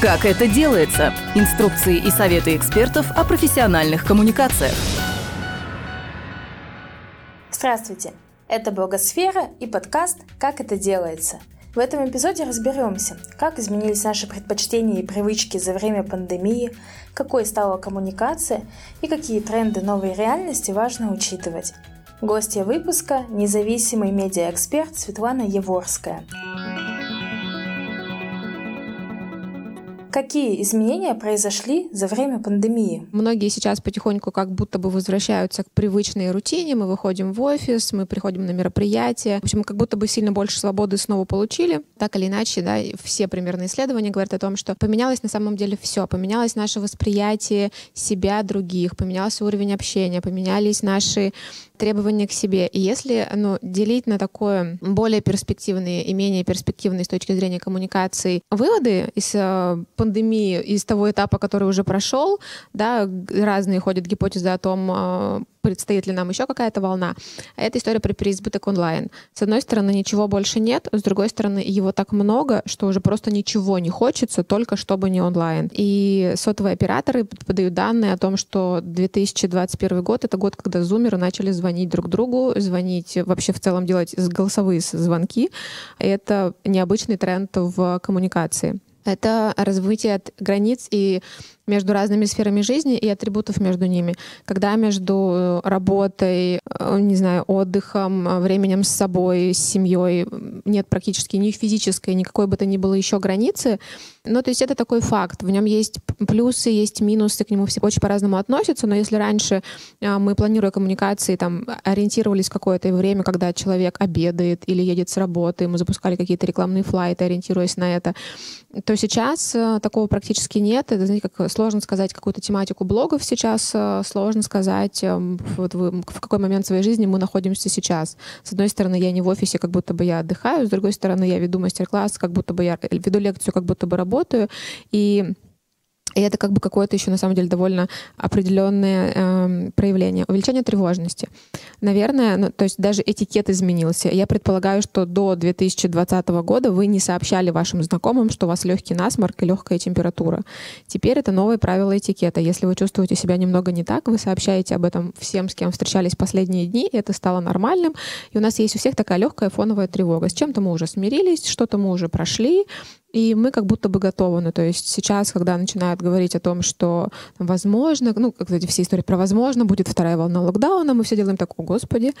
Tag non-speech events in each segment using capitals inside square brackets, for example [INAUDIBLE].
Как это делается? Инструкции и советы экспертов о профессиональных коммуникациях. Здравствуйте! Это Блогосфера и подкаст «Как это делается». В этом эпизоде разберемся, как изменились наши предпочтения и привычки за время пандемии, какой стала коммуникация и какие тренды новой реальности важно учитывать. Гостья выпуска – независимый медиаэксперт Светлана Еворская. Какие изменения произошли за время пандемии? Многие сейчас потихоньку как будто бы возвращаются к привычной рутине. Мы выходим в офис, мы приходим на мероприятия. В общем, как будто бы сильно больше свободы снова получили. Так или иначе, да, все примерно исследования говорят о том, что поменялось на самом деле все. Поменялось наше восприятие себя, других, поменялся уровень общения, поменялись наши требования к себе. И если ну, делить на такое более перспективные и менее перспективные с точки зрения коммуникации выводы из э, пандемии, из того этапа, который уже прошел, да, разные ходят гипотезы о том, э, предстоит ли нам еще какая-то волна. Это история про переизбыток онлайн. С одной стороны, ничего больше нет, с другой стороны, его так много, что уже просто ничего не хочется, только чтобы не онлайн. И сотовые операторы подают данные о том, что 2021 год — это год, когда зумеры начали звонить друг другу, звонить, вообще в целом делать голосовые звонки. Это необычный тренд в коммуникации. Это развитие от границ и между разными сферами жизни и атрибутов между ними. Когда между работой, э, не знаю, отдыхом, э, временем с собой, с семьей нет практически ни физической, никакой бы то ни было еще границы, ну, то есть это такой факт. В нем есть плюсы, есть минусы, к нему все очень по-разному относятся, но если раньше э, мы, планируя коммуникации, там, ориентировались в какое-то время, когда человек обедает или едет с работы, мы запускали какие-то рекламные флайты, ориентируясь на это, то сейчас такого практически нет. Это, знаете, как сложно сказать какую-то тематику блогов сейчас, э, сложно сказать, эм, вот в какой момент своей жизни мы находимся сейчас. С одной стороны, я не в офисе, как будто бы я отдыхаю, с другой стороны, я веду мастер-класс, как будто бы я веду лекцию, как будто бы работаю. И и это как бы какое-то еще на самом деле довольно определенное э, проявление. Увеличение тревожности. Наверное, ну, то есть даже этикет изменился. Я предполагаю, что до 2020 года вы не сообщали вашим знакомым, что у вас легкий насморк и легкая температура. Теперь это новые правила этикета. Если вы чувствуете себя немного не так, вы сообщаете об этом всем, с кем встречались последние дни, и это стало нормальным. И у нас есть у всех такая легкая фоновая тревога. С чем-то мы уже смирились, что-то мы уже прошли, и мы как будто бы готовы. Ну, то есть сейчас, когда начинают говорить о том, что возможно, ну, как эти все истории про возможно, будет вторая волна локдауна, мы все делаем так, о господи.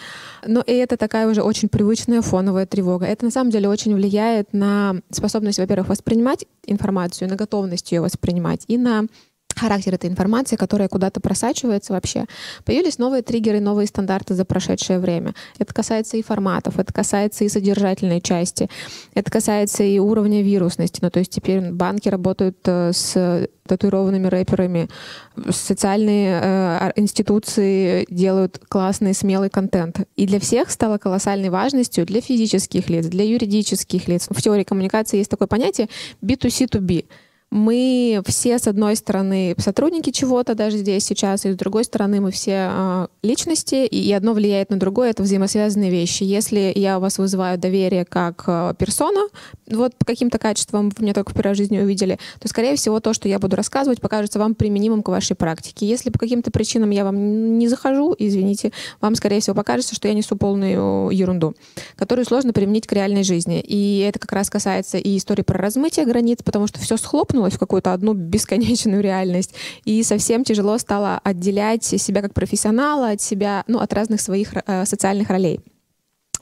Но и это такая уже очень привычная фоновая тревога. Это на самом деле очень влияет на способность, во-первых, воспринимать информацию, на готовность ее воспринимать и на характер этой информации, которая куда-то просачивается вообще. Появились новые триггеры, новые стандарты за прошедшее время. Это касается и форматов, это касается и содержательной части, это касается и уровня вирусности. Ну, то есть теперь банки работают э, с татуированными рэперами, социальные э, институции делают классный, смелый контент. И для всех стало колоссальной важностью для физических лиц, для юридических лиц. В теории коммуникации есть такое понятие B2C2B мы все, с одной стороны, сотрудники чего-то даже здесь сейчас, и с другой стороны, мы все э, личности, и одно влияет на другое, это взаимосвязанные вещи. Если я у вас вызываю доверие как э, персона, вот по каким-то качествам вы меня только в первой жизни увидели, то, скорее всего, то, что я буду рассказывать, покажется вам применимым к вашей практике. Если по каким-то причинам я вам не захожу, извините, вам, скорее всего, покажется, что я несу полную ерунду, которую сложно применить к реальной жизни. И это как раз касается и истории про размытие границ, потому что все схлопнуло, захлопнулась в какую-то одну бесконечную реальность. И совсем тяжело стало отделять себя как профессионала от себя, ну, от разных своих э, социальных ролей.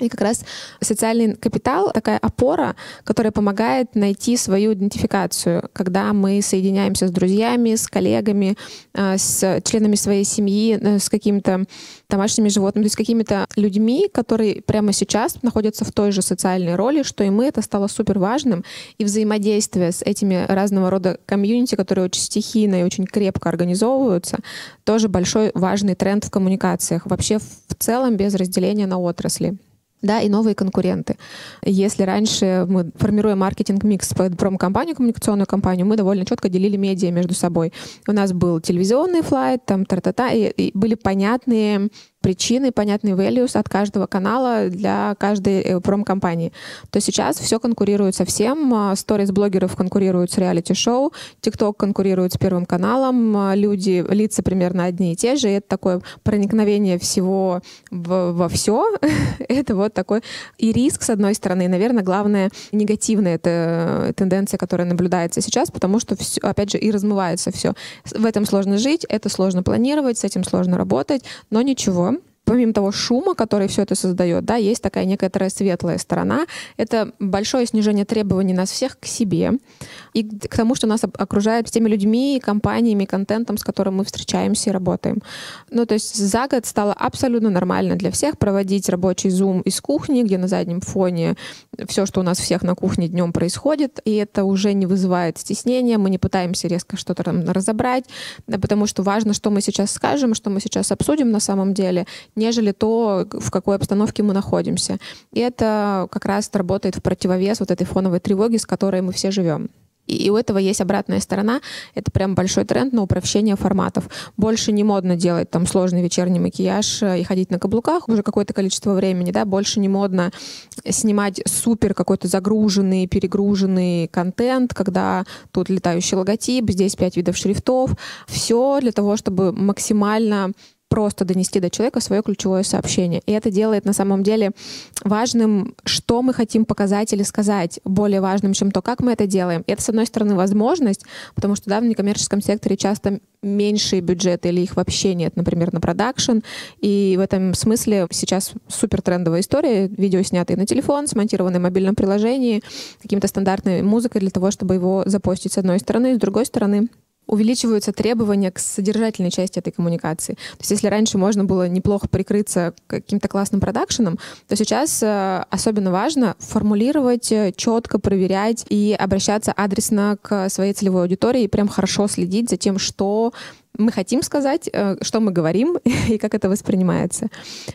И как раз социальный капитал — такая опора, которая помогает найти свою идентификацию, когда мы соединяемся с друзьями, с коллегами, э, с членами своей семьи, э, с какими-то домашними животными, то есть с какими-то людьми, которые прямо сейчас находятся в той же социальной роли, что и мы. Это стало супер важным. И взаимодействие с этими разного рода комьюнити, которые очень стихийно и очень крепко организовываются, тоже большой важный тренд в коммуникациях. Вообще в целом без разделения на отрасли да, и новые конкуренты. Если раньше мы, формируя маркетинг-микс под промо-компанию, коммуникационную компанию, мы довольно четко делили медиа между собой. У нас был телевизионный флайт, там, тра-та-та, и, и были понятные причины, понятный values от каждого канала для каждой э, промкомпании. То сейчас все конкурирует со всем. Сторис блогеров конкурируют с реалити-шоу, ТикТок конкурирует с Первым каналом, люди, лица примерно одни и те же, и это такое проникновение всего в, во все. [LAUGHS] это вот такой и риск, с одной стороны, и, наверное, главное, негативная это тенденция, которая наблюдается сейчас, потому что, все, опять же, и размывается все. В этом сложно жить, это сложно планировать, с этим сложно работать, но ничего, помимо того шума, который все это создает, да, есть такая некоторая светлая сторона. Это большое снижение требований нас всех к себе и к тому, что нас окружает с теми людьми, компаниями, контентом, с которым мы встречаемся и работаем. Ну, то есть за год стало абсолютно нормально для всех проводить рабочий зум из кухни, где на заднем фоне все, что у нас всех на кухне днем происходит, и это уже не вызывает стеснения, мы не пытаемся резко что-то там разобрать, потому что важно, что мы сейчас скажем, что мы сейчас обсудим на самом деле, нежели то, в какой обстановке мы находимся. И это как раз работает в противовес вот этой фоновой тревоги, с которой мы все живем. И у этого есть обратная сторона. Это прям большой тренд на упрощение форматов. Больше не модно делать там сложный вечерний макияж э, и ходить на каблуках уже какое-то количество времени, да. Больше не модно снимать супер какой-то загруженный, перегруженный контент, когда тут летающий логотип, здесь пять видов шрифтов. Все для того, чтобы максимально просто донести до человека свое ключевое сообщение. И это делает на самом деле важным, что мы хотим показать или сказать, более важным, чем то, как мы это делаем. И это, с одной стороны, возможность, потому что да, в некоммерческом секторе часто меньшие бюджеты или их вообще нет, например, на продакшн. И в этом смысле сейчас супер трендовая история. Видео, снятые на телефон, смонтированные в мобильном приложении, каким-то стандартной музыкой для того, чтобы его запостить с одной стороны. С другой стороны, увеличиваются требования к содержательной части этой коммуникации. То есть если раньше можно было неплохо прикрыться каким-то классным продакшеном, то сейчас э, особенно важно формулировать, э, четко проверять и обращаться адресно к своей целевой аудитории и прям хорошо следить за тем, что мы хотим сказать, э, что мы говорим [LAUGHS] и как это воспринимается.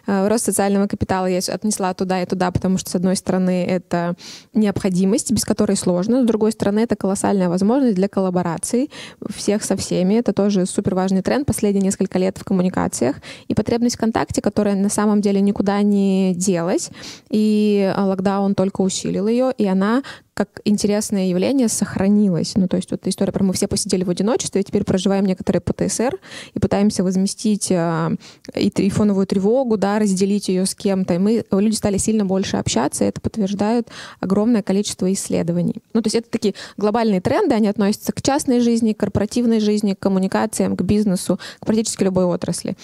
Э, рост социального капитала я отнесла туда и туда, потому что, с одной стороны, это необходимость, без которой сложно, с другой стороны, это колоссальная возможность для коллабораций всех со всеми. Это тоже супер важный тренд последние несколько лет в коммуникациях. И потребность в контакте, которая на самом деле никуда не делась, и локдаун только усилил ее, и она как интересное явление сохранилось. Ну, то есть вот история про мы все посидели в одиночестве, и теперь проживаем некоторые ПТСР и пытаемся возместить э, и, и фоновую тревогу, да, разделить ее с кем-то. И мы, люди стали сильно больше общаться, и это подтверждает огромное количество исследований. Ну, то есть это такие глобальные тренды, они относятся к частной жизни, к корпоративной жизни, к коммуникациям, к бизнесу, к практически любой отрасли.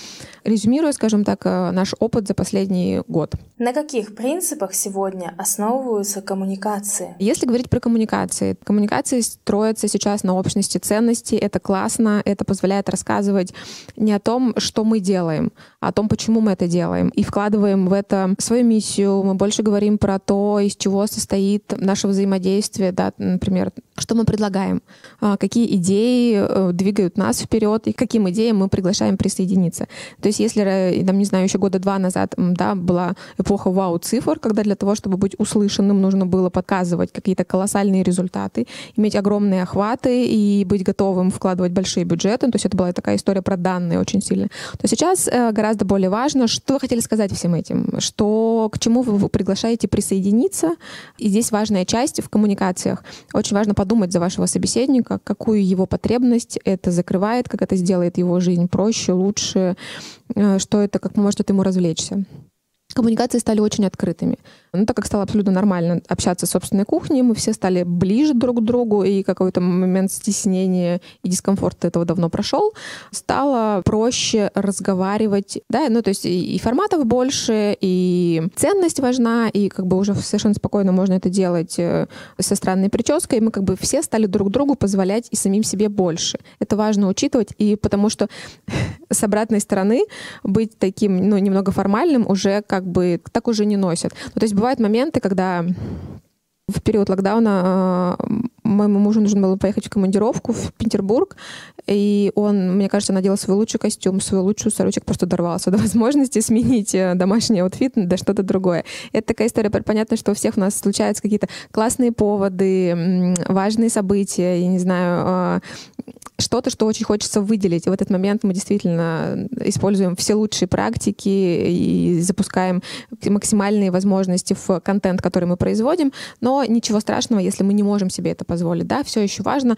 Резюмируя, скажем так, э, наш опыт за последний год. На каких принципах сегодня основываются коммуникации? Если говорить про коммуникации, коммуникации строятся сейчас на общности ценностей. Это классно, это позволяет рассказывать не о том, что мы делаем, а о том, почему мы это делаем. И вкладываем в это свою миссию. Мы больше говорим про то, из чего состоит наше взаимодействие, да, например, что мы предлагаем, а, какие идеи э, двигают нас вперед и каким идеям мы приглашаем присоединиться. То есть если, э, там, не знаю, еще года два назад да, была эпоха вау-цифр, когда для того, чтобы быть услышанным, нужно было показывать какие какие-то колоссальные результаты, иметь огромные охваты и быть готовым вкладывать большие бюджеты. То есть это была такая история про данные очень сильно. То сейчас э, гораздо более важно, что вы хотели сказать всем этим, что к чему вы приглашаете присоединиться. И здесь важная часть в коммуникациях. Очень важно подумать за вашего собеседника, какую его потребность это закрывает, как это сделает его жизнь проще, лучше, э, что это, как поможет ему развлечься коммуникации стали очень открытыми. Ну, так как стало абсолютно нормально общаться в собственной кухне, мы все стали ближе друг к другу, и какой-то момент стеснения и дискомфорта этого давно прошел, стало проще разговаривать, да, ну, то есть и, форматов больше, и ценность важна, и как бы уже совершенно спокойно можно это делать э, со странной прической, и мы как бы все стали друг другу позволять и самим себе больше. Это важно учитывать, и потому что [LAUGHS] с обратной стороны быть таким, ну, немного формальным уже как бы так уже не носят. Ну, то есть бывают моменты, когда в период локдауна э, моему мужу нужно было поехать в командировку в Петербург, и он, мне кажется, надел свой лучший костюм, свою лучшую сорочку, просто дорвался [LAUGHS] до возможности сменить э, домашний outfit на что-то другое. Это такая история, понятно, что у всех у нас случаются какие-то классные поводы, важные события, я не знаю, э, что-то, что очень хочется выделить. И в этот момент мы действительно используем все лучшие практики и запускаем максимальные возможности в контент, который мы производим. Но ничего страшного, если мы не можем себе это позволить. Да, все еще важно,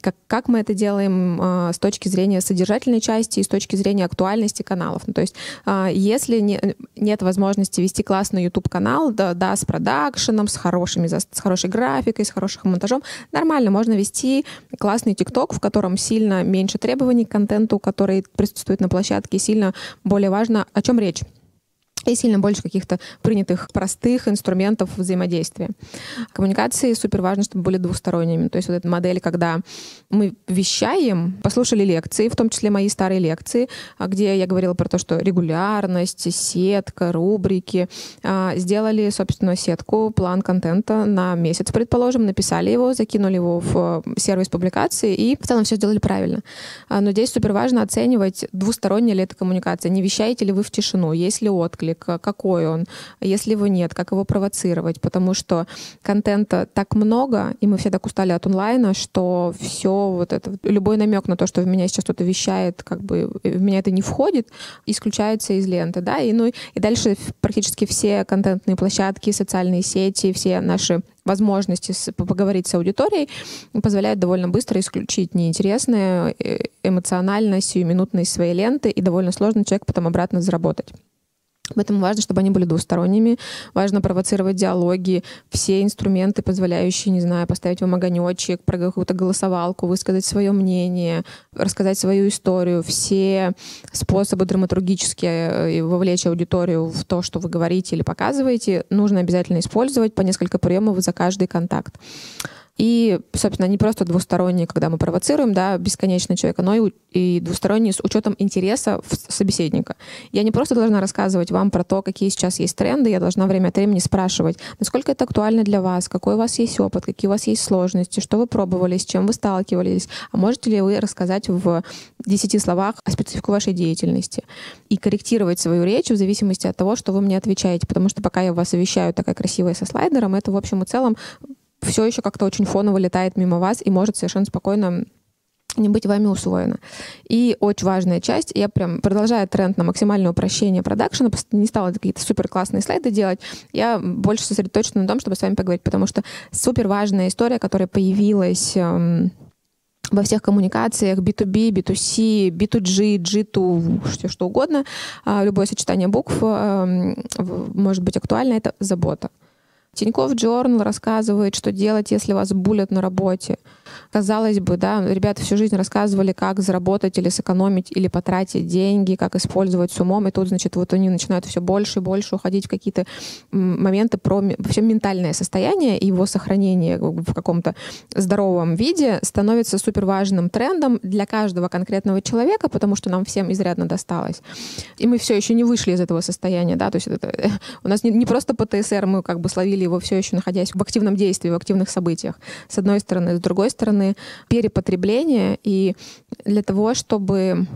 как, как мы это делаем э, с точки зрения содержательной части и с точки зрения актуальности каналов. Ну, то есть, э, если не, нет возможности вести классный YouTube-канал, да, да, с продакшеном, с, хорошими, с хорошей графикой, с хорошим монтажом, нормально, можно вести классный TikTok, в котором сильно меньше требований к контенту, который присутствует на площадке, сильно более важно, о чем речь и сильно больше каких-то принятых простых инструментов взаимодействия. Коммуникации супер важно, чтобы были двусторонними. То есть вот эта модель, когда мы вещаем, послушали лекции, в том числе мои старые лекции, где я говорила про то, что регулярность, сетка, рубрики, а, сделали собственную сетку, план контента на месяц, предположим, написали его, закинули его в сервис публикации и в целом все сделали правильно. А, но здесь супер важно оценивать, двусторонняя ли это коммуникация, не вещаете ли вы в тишину, есть ли отклик, отклик, какой он, если его нет, как его провоцировать, потому что контента так много, и мы все так устали от онлайна, что все вот это, любой намек на то, что в меня сейчас кто-то вещает, как бы в меня это не входит, исключается из ленты, да, и, ну, и дальше практически все контентные площадки, социальные сети, все наши возможности поговорить с аудиторией позволяют довольно быстро исключить неинтересные, э, эмоционально, сиюминутные свои ленты, и довольно сложно человек потом обратно заработать. Поэтому важно, чтобы они были двусторонними. Важно провоцировать диалоги, все инструменты, позволяющие, не знаю, поставить вам огонечек, про какую-то голосовалку, высказать свое мнение, рассказать свою историю. Все способы драматургические э, вовлечь аудиторию в то, что вы говорите или показываете, нужно обязательно использовать по несколько приемов за каждый контакт. И, собственно, не просто двусторонние, когда мы провоцируем, да, бесконечно человека, но и, и двусторонние с учетом интереса собеседника. Я не просто должна рассказывать вам про то, какие сейчас есть тренды, я должна время от времени спрашивать, насколько это актуально для вас, какой у вас есть опыт, какие у вас есть сложности, что вы пробовали, с чем вы сталкивались, а можете ли вы рассказать в 10 словах о специфику вашей деятельности и корректировать свою речь в зависимости от того, что вы мне отвечаете, потому что пока я вас совещаю такая красивая со слайдером, это в общем и целом все еще как-то очень фоново летает мимо вас и может совершенно спокойно не быть вами усвоено. И очень важная часть, я прям продолжаю тренд на максимальное упрощение продакшена, не стала какие-то супер классные слайды делать, я больше сосредоточена на том, чтобы с вами поговорить, потому что супер важная история, которая появилась эм, во всех коммуникациях B2B, B2C, B2G, G2, все что угодно, э, любое сочетание букв э, может быть актуально, это забота. Тиньков Journal рассказывает, что делать, если вас булят на работе. Казалось бы, да, ребята всю жизнь рассказывали, как заработать или сэкономить, или потратить деньги, как использовать с умом, и тут, значит, вот они начинают все больше и больше уходить в какие-то моменты про вообще ментальное состояние и его сохранение в каком-то здоровом виде становится супер важным трендом для каждого конкретного человека, потому что нам всем изрядно досталось. И мы все еще не вышли из этого состояния, да, то есть это, [LAUGHS] у нас не, не просто ПТСР, мы как бы словили его все еще находясь в активном действии, в активных событиях, с одной стороны. С другой стороны, перепотребление. И для того, чтобы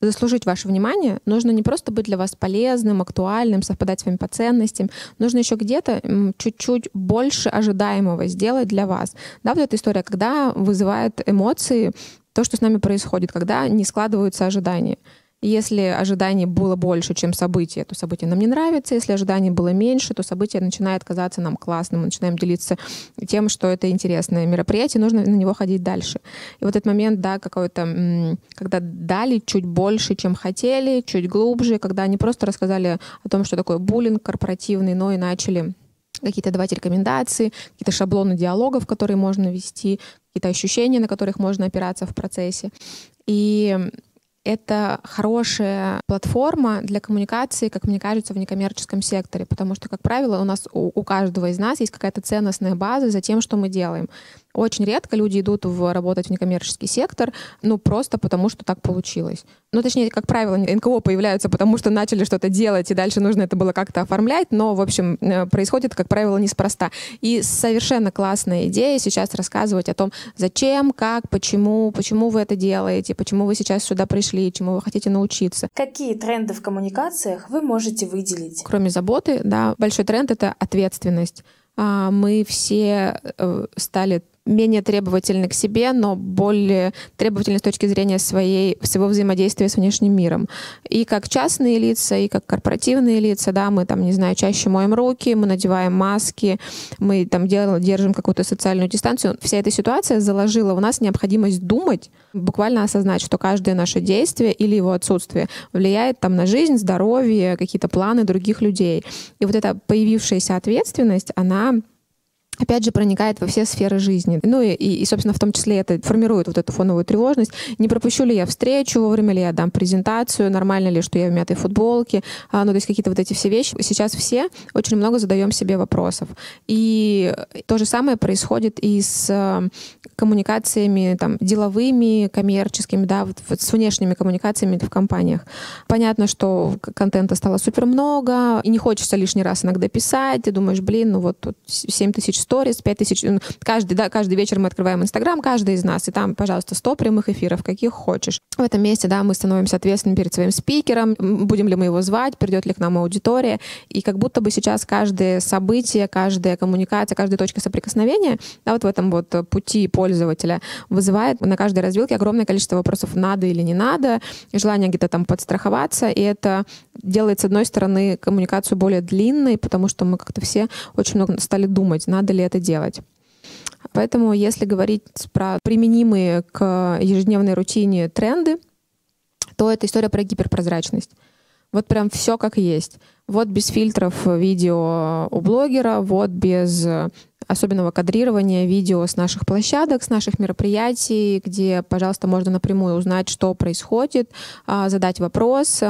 заслужить ваше внимание, нужно не просто быть для вас полезным, актуальным, совпадать с вами по ценностям, нужно еще где-то чуть-чуть больше ожидаемого сделать для вас. Да, вот эта история, когда вызывает эмоции то, что с нами происходит, когда не складываются ожидания. Если ожиданий было больше, чем события, то событие нам не нравится. Если ожиданий было меньше, то событие начинает казаться нам классным. Мы начинаем делиться тем, что это интересное мероприятие, нужно на него ходить дальше. И вот этот момент, да, какой-то, когда дали чуть больше, чем хотели, чуть глубже, когда они просто рассказали о том, что такое буллинг корпоративный, но и начали какие-то давать рекомендации, какие-то шаблоны диалогов, которые можно вести, какие-то ощущения, на которых можно опираться в процессе. И это хорошая платформа для коммуникации, как мне кажется, в некоммерческом секторе, потому что, как правило, у нас у, у каждого из нас есть какая-то ценностная база за тем, что мы делаем. Очень редко люди идут в работать в некоммерческий сектор, ну, просто потому что так получилось. Ну, точнее, как правило, НКО появляются, потому что начали что-то делать, и дальше нужно это было как-то оформлять, но, в общем, э, происходит, как правило, неспроста. И совершенно классная идея сейчас рассказывать о том, зачем, как, почему, почему вы это делаете, почему вы сейчас сюда пришли, чему вы хотите научиться. Какие тренды в коммуникациях вы можете выделить? Кроме заботы, да, большой тренд — это ответственность. А, мы все э, стали менее требовательны к себе, но более требовательны с точки зрения своей, своего взаимодействия с внешним миром. И как частные лица, и как корпоративные лица, да, мы там, не знаю, чаще моем руки, мы надеваем маски, мы там делаем, держим какую-то социальную дистанцию. Вся эта ситуация заложила в нас необходимость думать, буквально осознать, что каждое наше действие или его отсутствие влияет там на жизнь, здоровье, какие-то планы других людей. И вот эта появившаяся ответственность, она опять же, проникает во все сферы жизни. Ну и, и, собственно, в том числе это формирует вот эту фоновую тревожность. Не пропущу ли я встречу, вовремя ли я дам презентацию, нормально ли, что я в мятой футболке, а, ну то есть какие-то вот эти все вещи. Сейчас все очень много задаем себе вопросов. И то же самое происходит и с э, коммуникациями там, деловыми, коммерческими, да, вот, вот с внешними коммуникациями в компаниях. Понятно, что контента стало супер много, и не хочется лишний раз иногда писать, ты думаешь, блин, ну вот тут 7 тысяч сторис, 5 тысяч... Каждый, да, каждый вечер мы открываем Инстаграм, каждый из нас, и там, пожалуйста, 100 прямых эфиров, каких хочешь. В этом месте, да, мы становимся ответственными перед своим спикером, будем ли мы его звать, придет ли к нам аудитория, и как будто бы сейчас каждое событие, каждая коммуникация, каждая точка соприкосновения, да, вот в этом вот пути пользователя вызывает на каждой развилке огромное количество вопросов, надо или не надо, желание где-то там подстраховаться, и это делает, с одной стороны, коммуникацию более длинной, потому что мы как-то все очень много стали думать, надо ли это делать. Поэтому, если говорить про применимые к ежедневной рутине тренды, то это история про гиперпрозрачность. Вот прям все как есть. Вот без фильтров видео у блогера, вот без особенного кадрирования видео с наших площадок, с наших мероприятий, где, пожалуйста, можно напрямую узнать, что происходит, а, задать вопрос.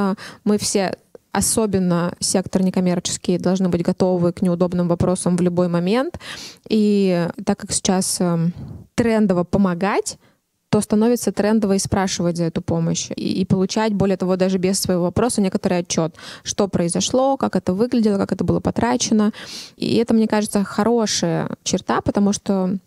Мы все особенно сектор некоммерческий, должны быть готовы к неудобным вопросам в любой момент. И так как сейчас эм, трендово помогать, то становится трендово и спрашивать за эту помощь. И, и получать, более того, даже без своего вопроса некоторый отчет, что произошло, как это выглядело, как это было потрачено. И это, мне кажется, хорошая черта, потому что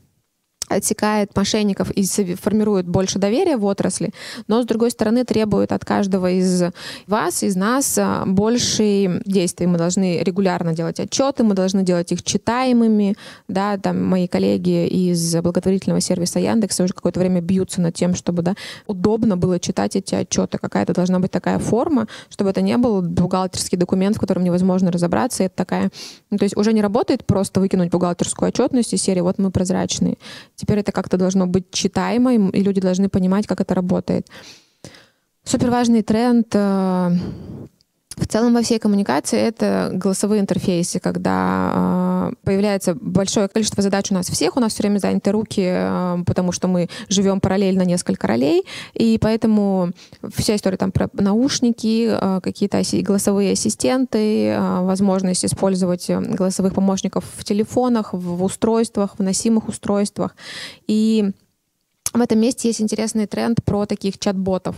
отсекает мошенников и формирует больше доверия в отрасли, но, с другой стороны, требует от каждого из вас, из нас а, больше действий. Мы должны регулярно делать отчеты, мы должны делать их читаемыми. Да, там мои коллеги из благотворительного сервиса Яндекса уже какое-то время бьются над тем, чтобы да, удобно было читать эти отчеты. Какая-то должна быть такая форма, чтобы это не был бухгалтерский документ, в котором невозможно разобраться. Это такая... Ну, то есть уже не работает просто выкинуть бухгалтерскую отчетность из серии «Вот мы прозрачные». Теперь это как-то должно быть читаемо, и люди должны понимать, как это работает. Супер важный тренд э, в целом во всей коммуникации это голосовые интерфейсы, когда э, появляется большое количество задач у нас всех, у нас все время заняты руки, э, потому что мы живем параллельно несколько ролей, и поэтому вся история там про наушники, э, какие-то оси- голосовые ассистенты, э, возможность использовать голосовых помощников в телефонах, в устройствах, в носимых устройствах. И в этом месте есть интересный тренд про таких чат-ботов.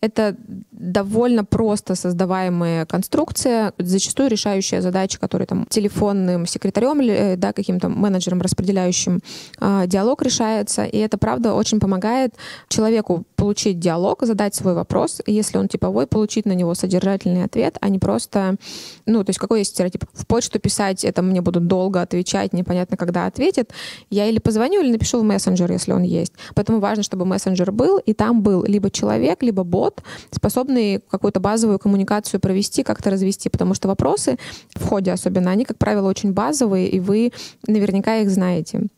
Это довольно просто создаваемая конструкция, зачастую решающая задачи, которые там телефонным секретарем, э, да, каким-то менеджером, распределяющим э, диалог решается. И это, правда, очень помогает человеку получить диалог, задать свой вопрос, если он типовой, получить на него содержательный ответ, а не просто, ну, то есть какой есть стереотип? В почту писать, это мне будут долго отвечать, непонятно, когда ответит. Я или позвоню, или напишу в мессенджер, если он есть. Поэтому важно, чтобы мессенджер был, и там был либо человек, либо бот, способный какую-то базовую коммуникацию провести, как-то развести, потому что вопросы в ходе особенно, они, как правило, очень базовые, и вы наверняка их знаете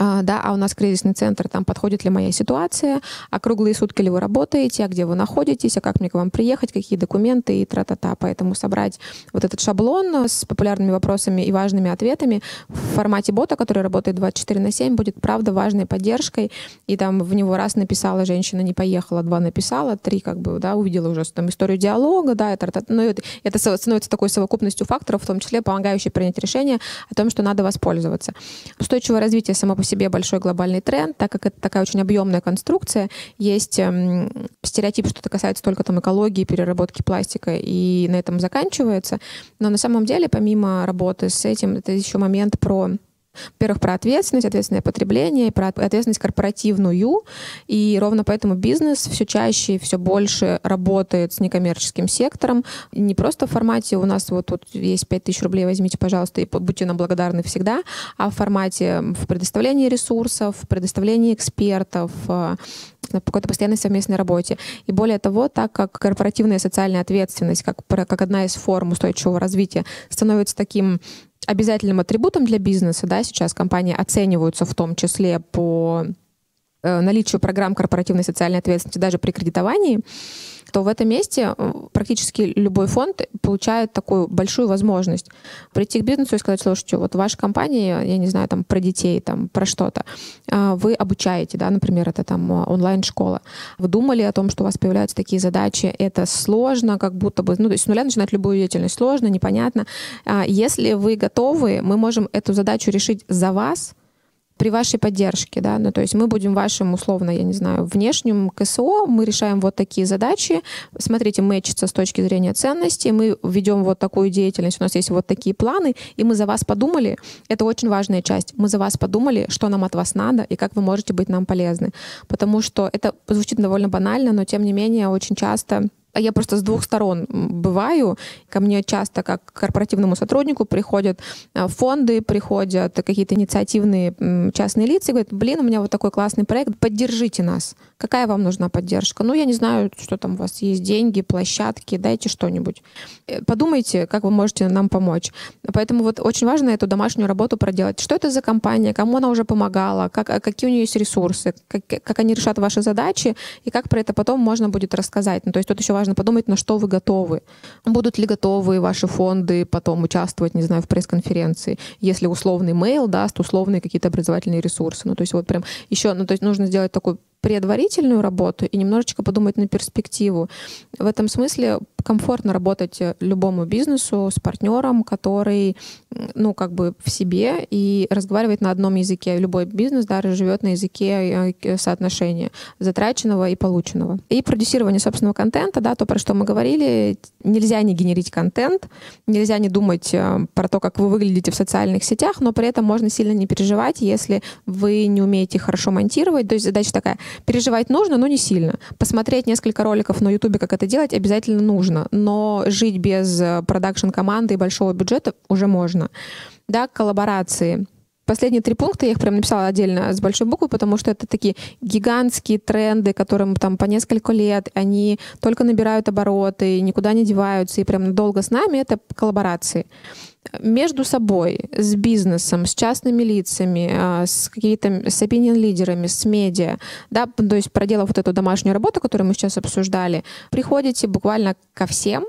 да, а у нас кризисный центр, там подходит ли моя ситуация, а круглые сутки ли вы работаете, а где вы находитесь, а как мне к вам приехать, какие документы и тра-та-та. Поэтому собрать вот этот шаблон с популярными вопросами и важными ответами в формате бота, который работает 24 на 7, будет, правда, важной поддержкой. И там в него раз написала женщина, не поехала, два написала, три как бы, да, увидела уже там историю диалога, да, это, ну, это, это становится такой совокупностью факторов, в том числе помогающей принять решение о том, что надо воспользоваться. Устойчивое развитие само по себе большой глобальный тренд, так как это такая очень объемная конструкция. Есть эм, стереотип, что это касается только там экологии, переработки пластика, и на этом заканчивается. Но на самом деле, помимо работы с этим, это еще момент про Во-первых, про ответственность, ответственное потребление, про ответственность корпоративную. И ровно поэтому бизнес все чаще и все больше работает с некоммерческим сектором. Не просто в формате «у нас вот тут есть 5000 рублей, возьмите, пожалуйста, и будьте нам благодарны всегда», а в формате в предоставлении ресурсов, в предоставлении экспертов, э, на какой-то постоянной совместной работе. И более того, так как корпоративная социальная ответственность, как, как одна из форм устойчивого развития, становится таким обязательным атрибутом для бизнеса, да, сейчас компании оцениваются в том числе по э, наличию программ корпоративной социальной ответственности даже при кредитовании, то в этом месте э, практически любой фонд получает такую большую возможность прийти к бизнесу и сказать, слушайте, вот ваша компания, я не знаю, там про детей, там про что-то, а, вы обучаете, да, например, это там э, онлайн-школа. Вы думали о том, что у вас появляются такие задачи, это сложно, как будто бы, ну, то есть с нуля начинать любую деятельность сложно, непонятно. А, если вы готовы, мы можем эту задачу решить за вас, при вашей поддержке, да, ну, то есть мы будем вашим, условно, я не знаю, внешним КСО, мы решаем вот такие задачи, смотрите, мэчится с точки зрения ценностей, мы ведем вот такую деятельность, у нас есть вот такие планы, и мы за вас подумали, это очень важная часть, мы за вас подумали, что нам от вас надо и как вы можете быть нам полезны, потому что это звучит довольно банально, но тем не менее очень часто а я просто с двух сторон бываю. Ко мне часто, как к корпоративному сотруднику, приходят а, фонды, приходят какие-то инициативные частные лица и говорят, блин, у меня вот такой классный проект, поддержите нас. Какая вам нужна поддержка? Ну, я не знаю, что там у вас есть, деньги, площадки, дайте что-нибудь. Э, подумайте, как вы можете нам помочь. Поэтому вот очень важно эту домашнюю работу проделать. Что это за компания, кому она уже помогала, как, а какие у нее есть ресурсы, как, как они решат ваши задачи, и как про это потом можно будет рассказать. Ну, то есть тут еще важно подумать, на что вы готовы. Будут ли готовы ваши фонды потом участвовать, не знаю, в пресс-конференции, если условный mail даст условные какие-то образовательные ресурсы. Ну, то есть вот прям еще, ну, то есть нужно сделать такой предварительную работу и немножечко подумать на перспективу. В этом смысле комфортно работать любому бизнесу с партнером, который, ну, как бы в себе и разговаривает на одном языке. Любой бизнес, да, живет на языке э, соотношения затраченного и полученного. И продюсирование собственного контента, да, то, про что мы говорили, нельзя не генерить контент, нельзя не думать э, про то, как вы выглядите в социальных сетях, но при этом можно сильно не переживать, если вы не умеете хорошо монтировать. То есть задача такая, Переживать нужно, но не сильно. Посмотреть несколько роликов на Ютубе, как это делать, обязательно нужно. Но жить без э, продакшн-команды и большого бюджета уже можно. Да, коллаборации последние три пункта, я их прям написала отдельно с большой буквы, потому что это такие гигантские тренды, которым там по несколько лет, они только набирают обороты, никуда не деваются, и прям долго с нами, это коллаборации между собой, с бизнесом, с частными лицами, а, с какими-то с opinion-лидерами, с медиа, да, то есть проделав вот эту домашнюю работу, которую мы сейчас обсуждали, приходите буквально ко всем,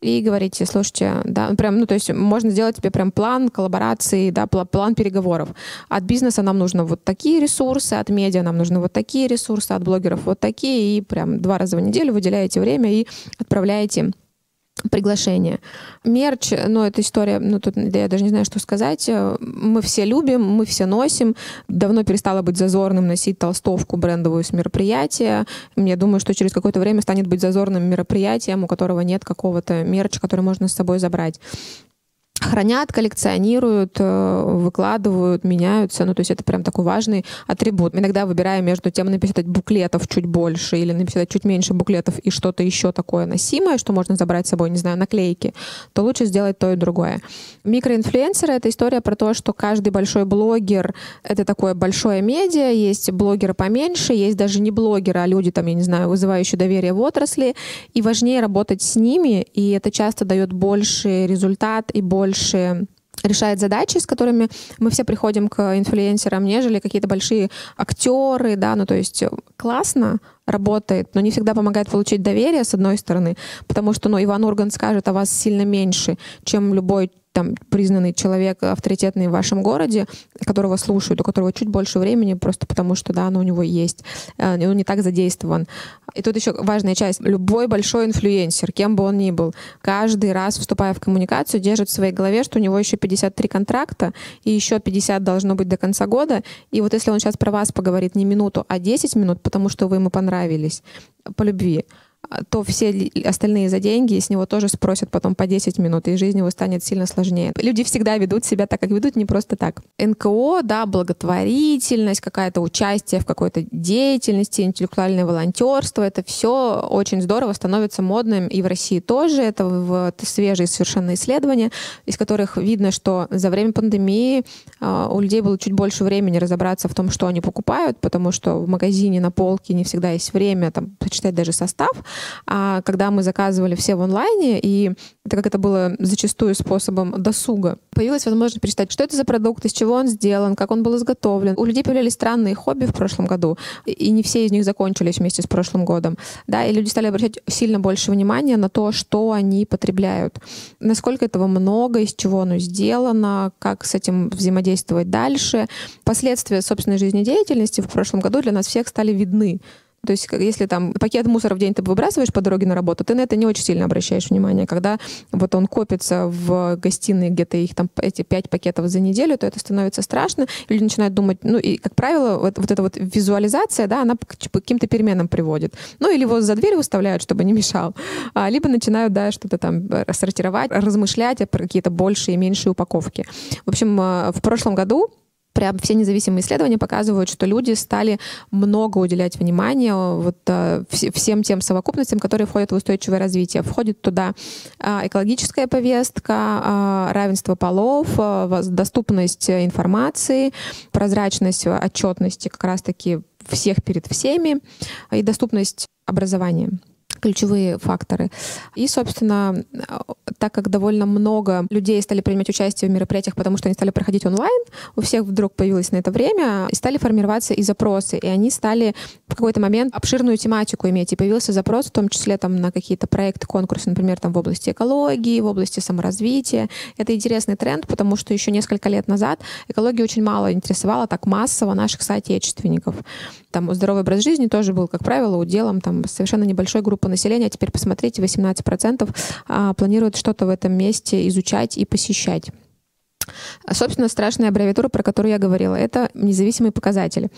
и говорите, слушайте, да, ну, прям, ну, то есть можно сделать тебе прям план коллаборации, да, план переговоров. От бизнеса нам нужно вот такие ресурсы, от медиа нам нужны вот такие ресурсы, от блогеров вот такие, и прям два раза в неделю выделяете время и отправляете приглашение. Мерч, ну, эта история, ну, тут я даже не знаю, что сказать. Мы все любим, мы все носим. Давно перестало быть зазорным носить толстовку брендовую с мероприятия. Я думаю, что через какое-то время станет быть зазорным мероприятием, у которого нет какого-то мерча, который можно с собой забрать хранят, коллекционируют, э, выкладывают, меняются. Ну, то есть это прям такой важный атрибут. Иногда выбирая между тем написать буклетов чуть больше или написать чуть меньше буклетов и что-то еще такое носимое, что можно забрать с собой, не знаю, наклейки, то лучше сделать то и другое. Микроинфлюенсеры — это история про то, что каждый большой блогер — это такое большое медиа, есть блогеры поменьше, есть даже не блогеры, а люди, там, я не знаю, вызывающие доверие в отрасли, и важнее работать с ними, и это часто дает больше результат и больше больше решает задачи, с которыми мы все приходим к инфлюенсерам, нежели какие-то большие актеры, да, ну то есть классно работает, но не всегда помогает получить доверие, с одной стороны, потому что, ну, Иван Ургант скажет о вас сильно меньше, чем любой там признанный человек авторитетный в вашем городе, которого слушают, у которого чуть больше времени, просто потому что, да, оно у него есть, э, он не так задействован. И тут еще важная часть. Любой большой инфлюенсер, кем бы он ни был, каждый раз, вступая в коммуникацию, держит в своей голове, что у него еще 53 контракта, и еще 50 должно быть до конца года. И вот если он сейчас про вас поговорит не минуту, а 10 минут, потому что вы ему понравились по любви, то все остальные за деньги, и с него тоже спросят потом по 10 минут, и жизнь его станет сильно сложнее. Люди всегда ведут себя так, как ведут, не просто так. НКО, да, благотворительность, какая-то участие в какой-то деятельности, интеллектуальное волонтерство, это все очень здорово становится модным, и в России тоже. Это вот свежие совершенно исследования, из которых видно, что за время пандемии э, у людей было чуть больше времени разобраться в том, что они покупают, потому что в магазине на полке не всегда есть время там, почитать даже состав, а когда мы заказывали все в онлайне, и так как это было зачастую способом досуга, появилась возможность прочитать, что это за продукт, из чего он сделан, как он был изготовлен. У людей появились странные хобби в прошлом году, и не все из них закончились вместе с прошлым годом. Да, и люди стали обращать сильно больше внимания на то, что они потребляют. Насколько этого много, из чего оно сделано, как с этим взаимодействовать дальше. Последствия собственной жизнедеятельности в прошлом году для нас всех стали видны. То есть, если там пакет мусора в день ты выбрасываешь по дороге на работу, ты на это не очень сильно обращаешь внимание. Когда вот он копится в гостиной, где-то их там эти пять пакетов за неделю, то это становится страшно. Люди начинают думать, ну и, как правило, вот, вот эта вот визуализация, да, она к каким-то переменам приводит. Ну или его за дверь выставляют, чтобы не мешал. А, либо начинают, да, что-то там сортировать, размышлять о какие-то большие и меньшие упаковки. В общем, э, в прошлом году прям все независимые исследования показывают, что люди стали много уделять внимания вот, э, всем тем совокупностям, которые входят в устойчивое развитие. Входит туда э, экологическая повестка, э, равенство полов, доступность информации, прозрачность отчетности как раз-таки всех перед всеми и доступность образования ключевые факторы. И, собственно, так как довольно много людей стали принимать участие в мероприятиях, потому что они стали проходить онлайн, у всех вдруг появилось на это время, и стали формироваться и запросы, и они стали в какой-то момент обширную тематику иметь, и появился запрос в том числе там на какие-то проекты, конкурсы, например, там в области экологии, в области саморазвития. Это интересный тренд, потому что еще несколько лет назад экология очень мало интересовала так массово наших соотечественников. Там здоровый образ жизни тоже был, как правило, уделом там совершенно небольшой группы населения. Теперь посмотрите, 18% а, планируют что-то в этом месте изучать и посещать. Собственно, страшная аббревиатура, про которую я говорила, это независимые показатели,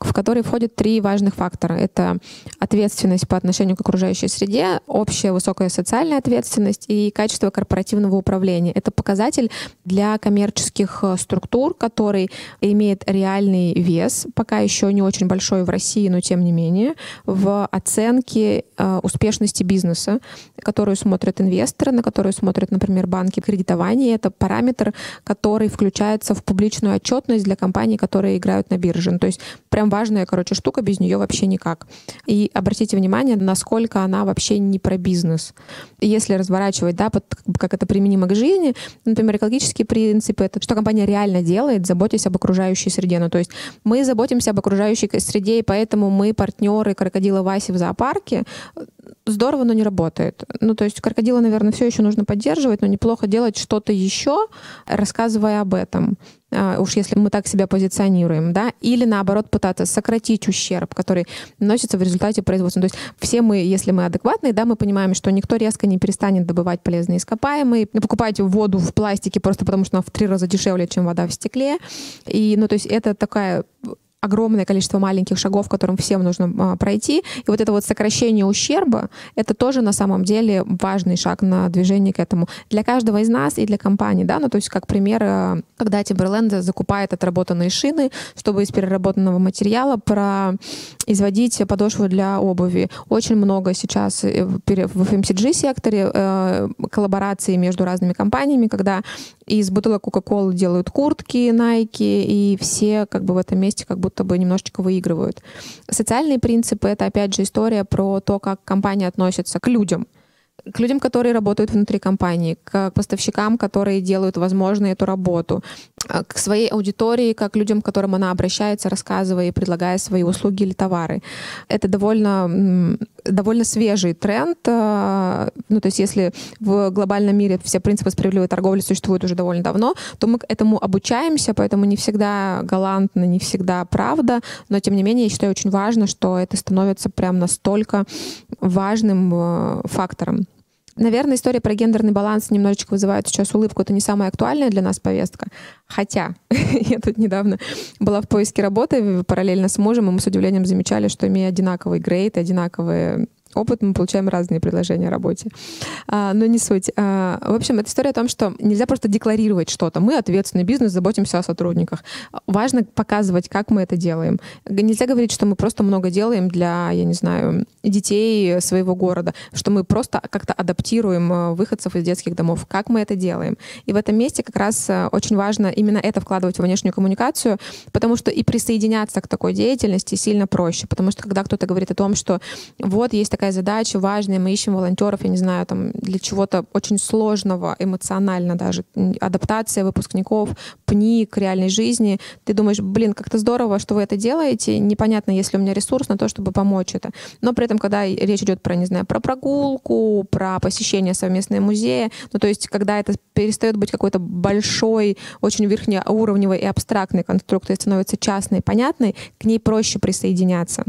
в которые входят три важных фактора. Это ответственность по отношению к окружающей среде, общая высокая социальная ответственность и качество корпоративного управления. Это показатель для коммерческих э, структур, который имеет реальный вес, пока еще не очень большой в России, но тем не менее, в оценке э, успешности бизнеса, которую смотрят инвесторы, на которую смотрят, например, банки кредитования. Это параметр, который включается в публичную отчетность для компаний, которые играют на бирже. Ну, то есть прям важная, короче, штука, без нее вообще никак. И обратите внимание, насколько она вообще не про бизнес. Если разворачивать, да, под, как это применимо к жизни, например, экологические принципы, это что компания реально делает, заботясь об окружающей среде. Ну, то есть мы заботимся об окружающей среде, и поэтому мы партнеры крокодила Васи в зоопарке. Здорово, но не работает. Ну, то есть крокодила, наверное, все еще нужно поддерживать, но неплохо делать что-то еще, рассказывать рассказывая об этом, а, уж если мы так себя позиционируем, да, или наоборот пытаться сократить ущерб, который носится в результате производства. То есть все мы, если мы адекватные, да, мы понимаем, что никто резко не перестанет добывать полезные ископаемые, покупать воду в пластике просто потому, что она в три раза дешевле, чем вода в стекле. И, ну, то есть это такая огромное количество маленьких шагов, которым всем нужно а, пройти. И вот это вот сокращение ущерба, это тоже на самом деле важный шаг на движение к этому. Для каждого из нас и для компании, да, ну то есть как пример, э, когда Timberland закупает отработанные шины, чтобы из переработанного материала производить подошву для обуви. Очень много сейчас э, в FMCG-секторе э, коллаборации между разными компаниями, когда из бутылок Coca-Cola делают куртки, Nike, и все как бы в этом месте как будто бы немножечко выигрывают. Социальные принципы — это, опять же, история про то, как компания относится к людям — к людям, которые работают внутри компании, к поставщикам, которые делают возможно эту работу, а, к своей аудитории, как людям, к которым она обращается, рассказывая и предлагая свои услуги или товары. Это довольно, довольно свежий тренд. А, ну, то есть если в глобальном мире все принципы справедливой торговли существуют уже довольно давно, то мы к этому обучаемся, поэтому не всегда галантно, не всегда правда, но тем не менее я считаю очень важно, что это становится прям настолько важным а, фактором. Наверное, история про гендерный баланс немножечко вызывает сейчас улыбку. Это не самая актуальная для нас повестка. Хотя [LAUGHS] я тут недавно была в поиске работы параллельно с мужем, и мы с удивлением замечали, что имея одинаковый грейд, одинаковые опыт, мы получаем разные предложения о работе. А, но не суть. А, в общем, это история о том, что нельзя просто декларировать что-то. Мы ответственный бизнес, заботимся о сотрудниках. Важно показывать, как мы это делаем. Нельзя говорить, что мы просто много делаем для, я не знаю, детей своего города, что мы просто как-то адаптируем э, выходцев из детских домов. Как мы это делаем? И в этом месте как раз э, очень важно именно это вкладывать в внешнюю коммуникацию, потому что и присоединяться к такой деятельности сильно проще. Потому что когда кто-то говорит о том, что вот есть такая задача важная, мы ищем волонтеров, я не знаю, там для чего-то очень сложного, эмоционально даже, адаптация выпускников, пни к реальной жизни, ты думаешь, блин, как-то здорово, что вы это делаете, непонятно, если у меня ресурс на то, чтобы помочь это. Но при этом, когда речь идет про, не знаю, про прогулку, про посещение совместного музея, ну то есть когда это перестает быть какой-то большой, очень верхнеуровневой и абстрактной конструкцией, становится частной, понятной, к ней проще присоединяться.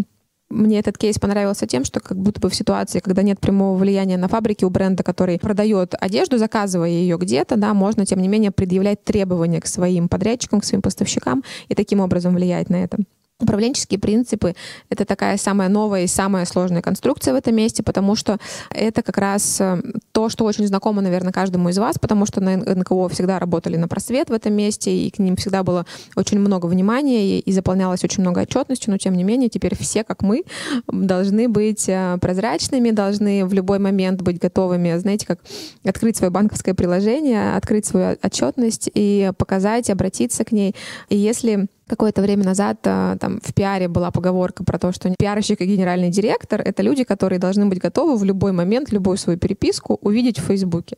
Мне этот кейс понравился тем, что как будто бы в ситуации, когда нет прямого влияния на фабрике у бренда, который продает одежду, заказывая ее где-то, да, можно, тем не менее, предъявлять требования к своим подрядчикам, к своим поставщикам и таким образом влиять на это. Управленческие принципы — это такая самая новая и самая сложная конструкция в этом месте, потому что это как раз э, то, что очень знакомо, наверное, каждому из вас, потому что на НКО всегда работали на просвет в этом месте, и к ним всегда было очень много внимания, и, и заполнялось очень много отчетностью, но тем не менее теперь все, как мы, должны быть э, прозрачными, должны в любой момент быть готовыми, знаете, как открыть свое банковское приложение, открыть свою отчетность и показать, обратиться к ней. И если какое-то время назад э, там в пиаре была поговорка про то, что пиарщик и генеральный директор — это люди, которые должны быть готовы в любой момент, любую свою переписку увидеть в Фейсбуке.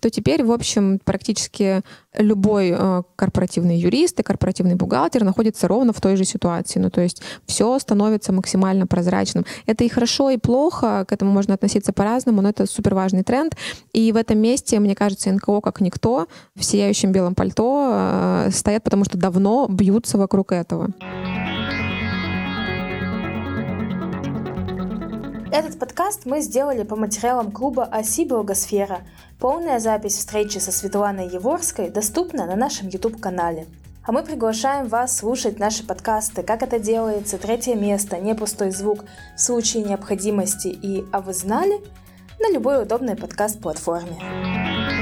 То теперь, в общем, практически любой э, корпоративный юрист и корпоративный бухгалтер находится ровно в той же ситуации. Ну, то есть все становится максимально прозрачным. Это и хорошо, и плохо, к этому можно относиться по-разному, но это супер важный тренд. И в этом месте, мне кажется, НКО как никто в сияющем белом пальто э, стоят, потому что давно бьются вокруг вокруг этого. Этот подкаст мы сделали по материалам клуба «Оси Благосфера». Полная запись встречи со Светланой Еворской доступна на нашем YouTube-канале. А мы приглашаем вас слушать наши подкасты «Как это делается», «Третье место», «Не пустой звук» в случае необходимости и «А вы знали?» на любой удобной подкаст-платформе.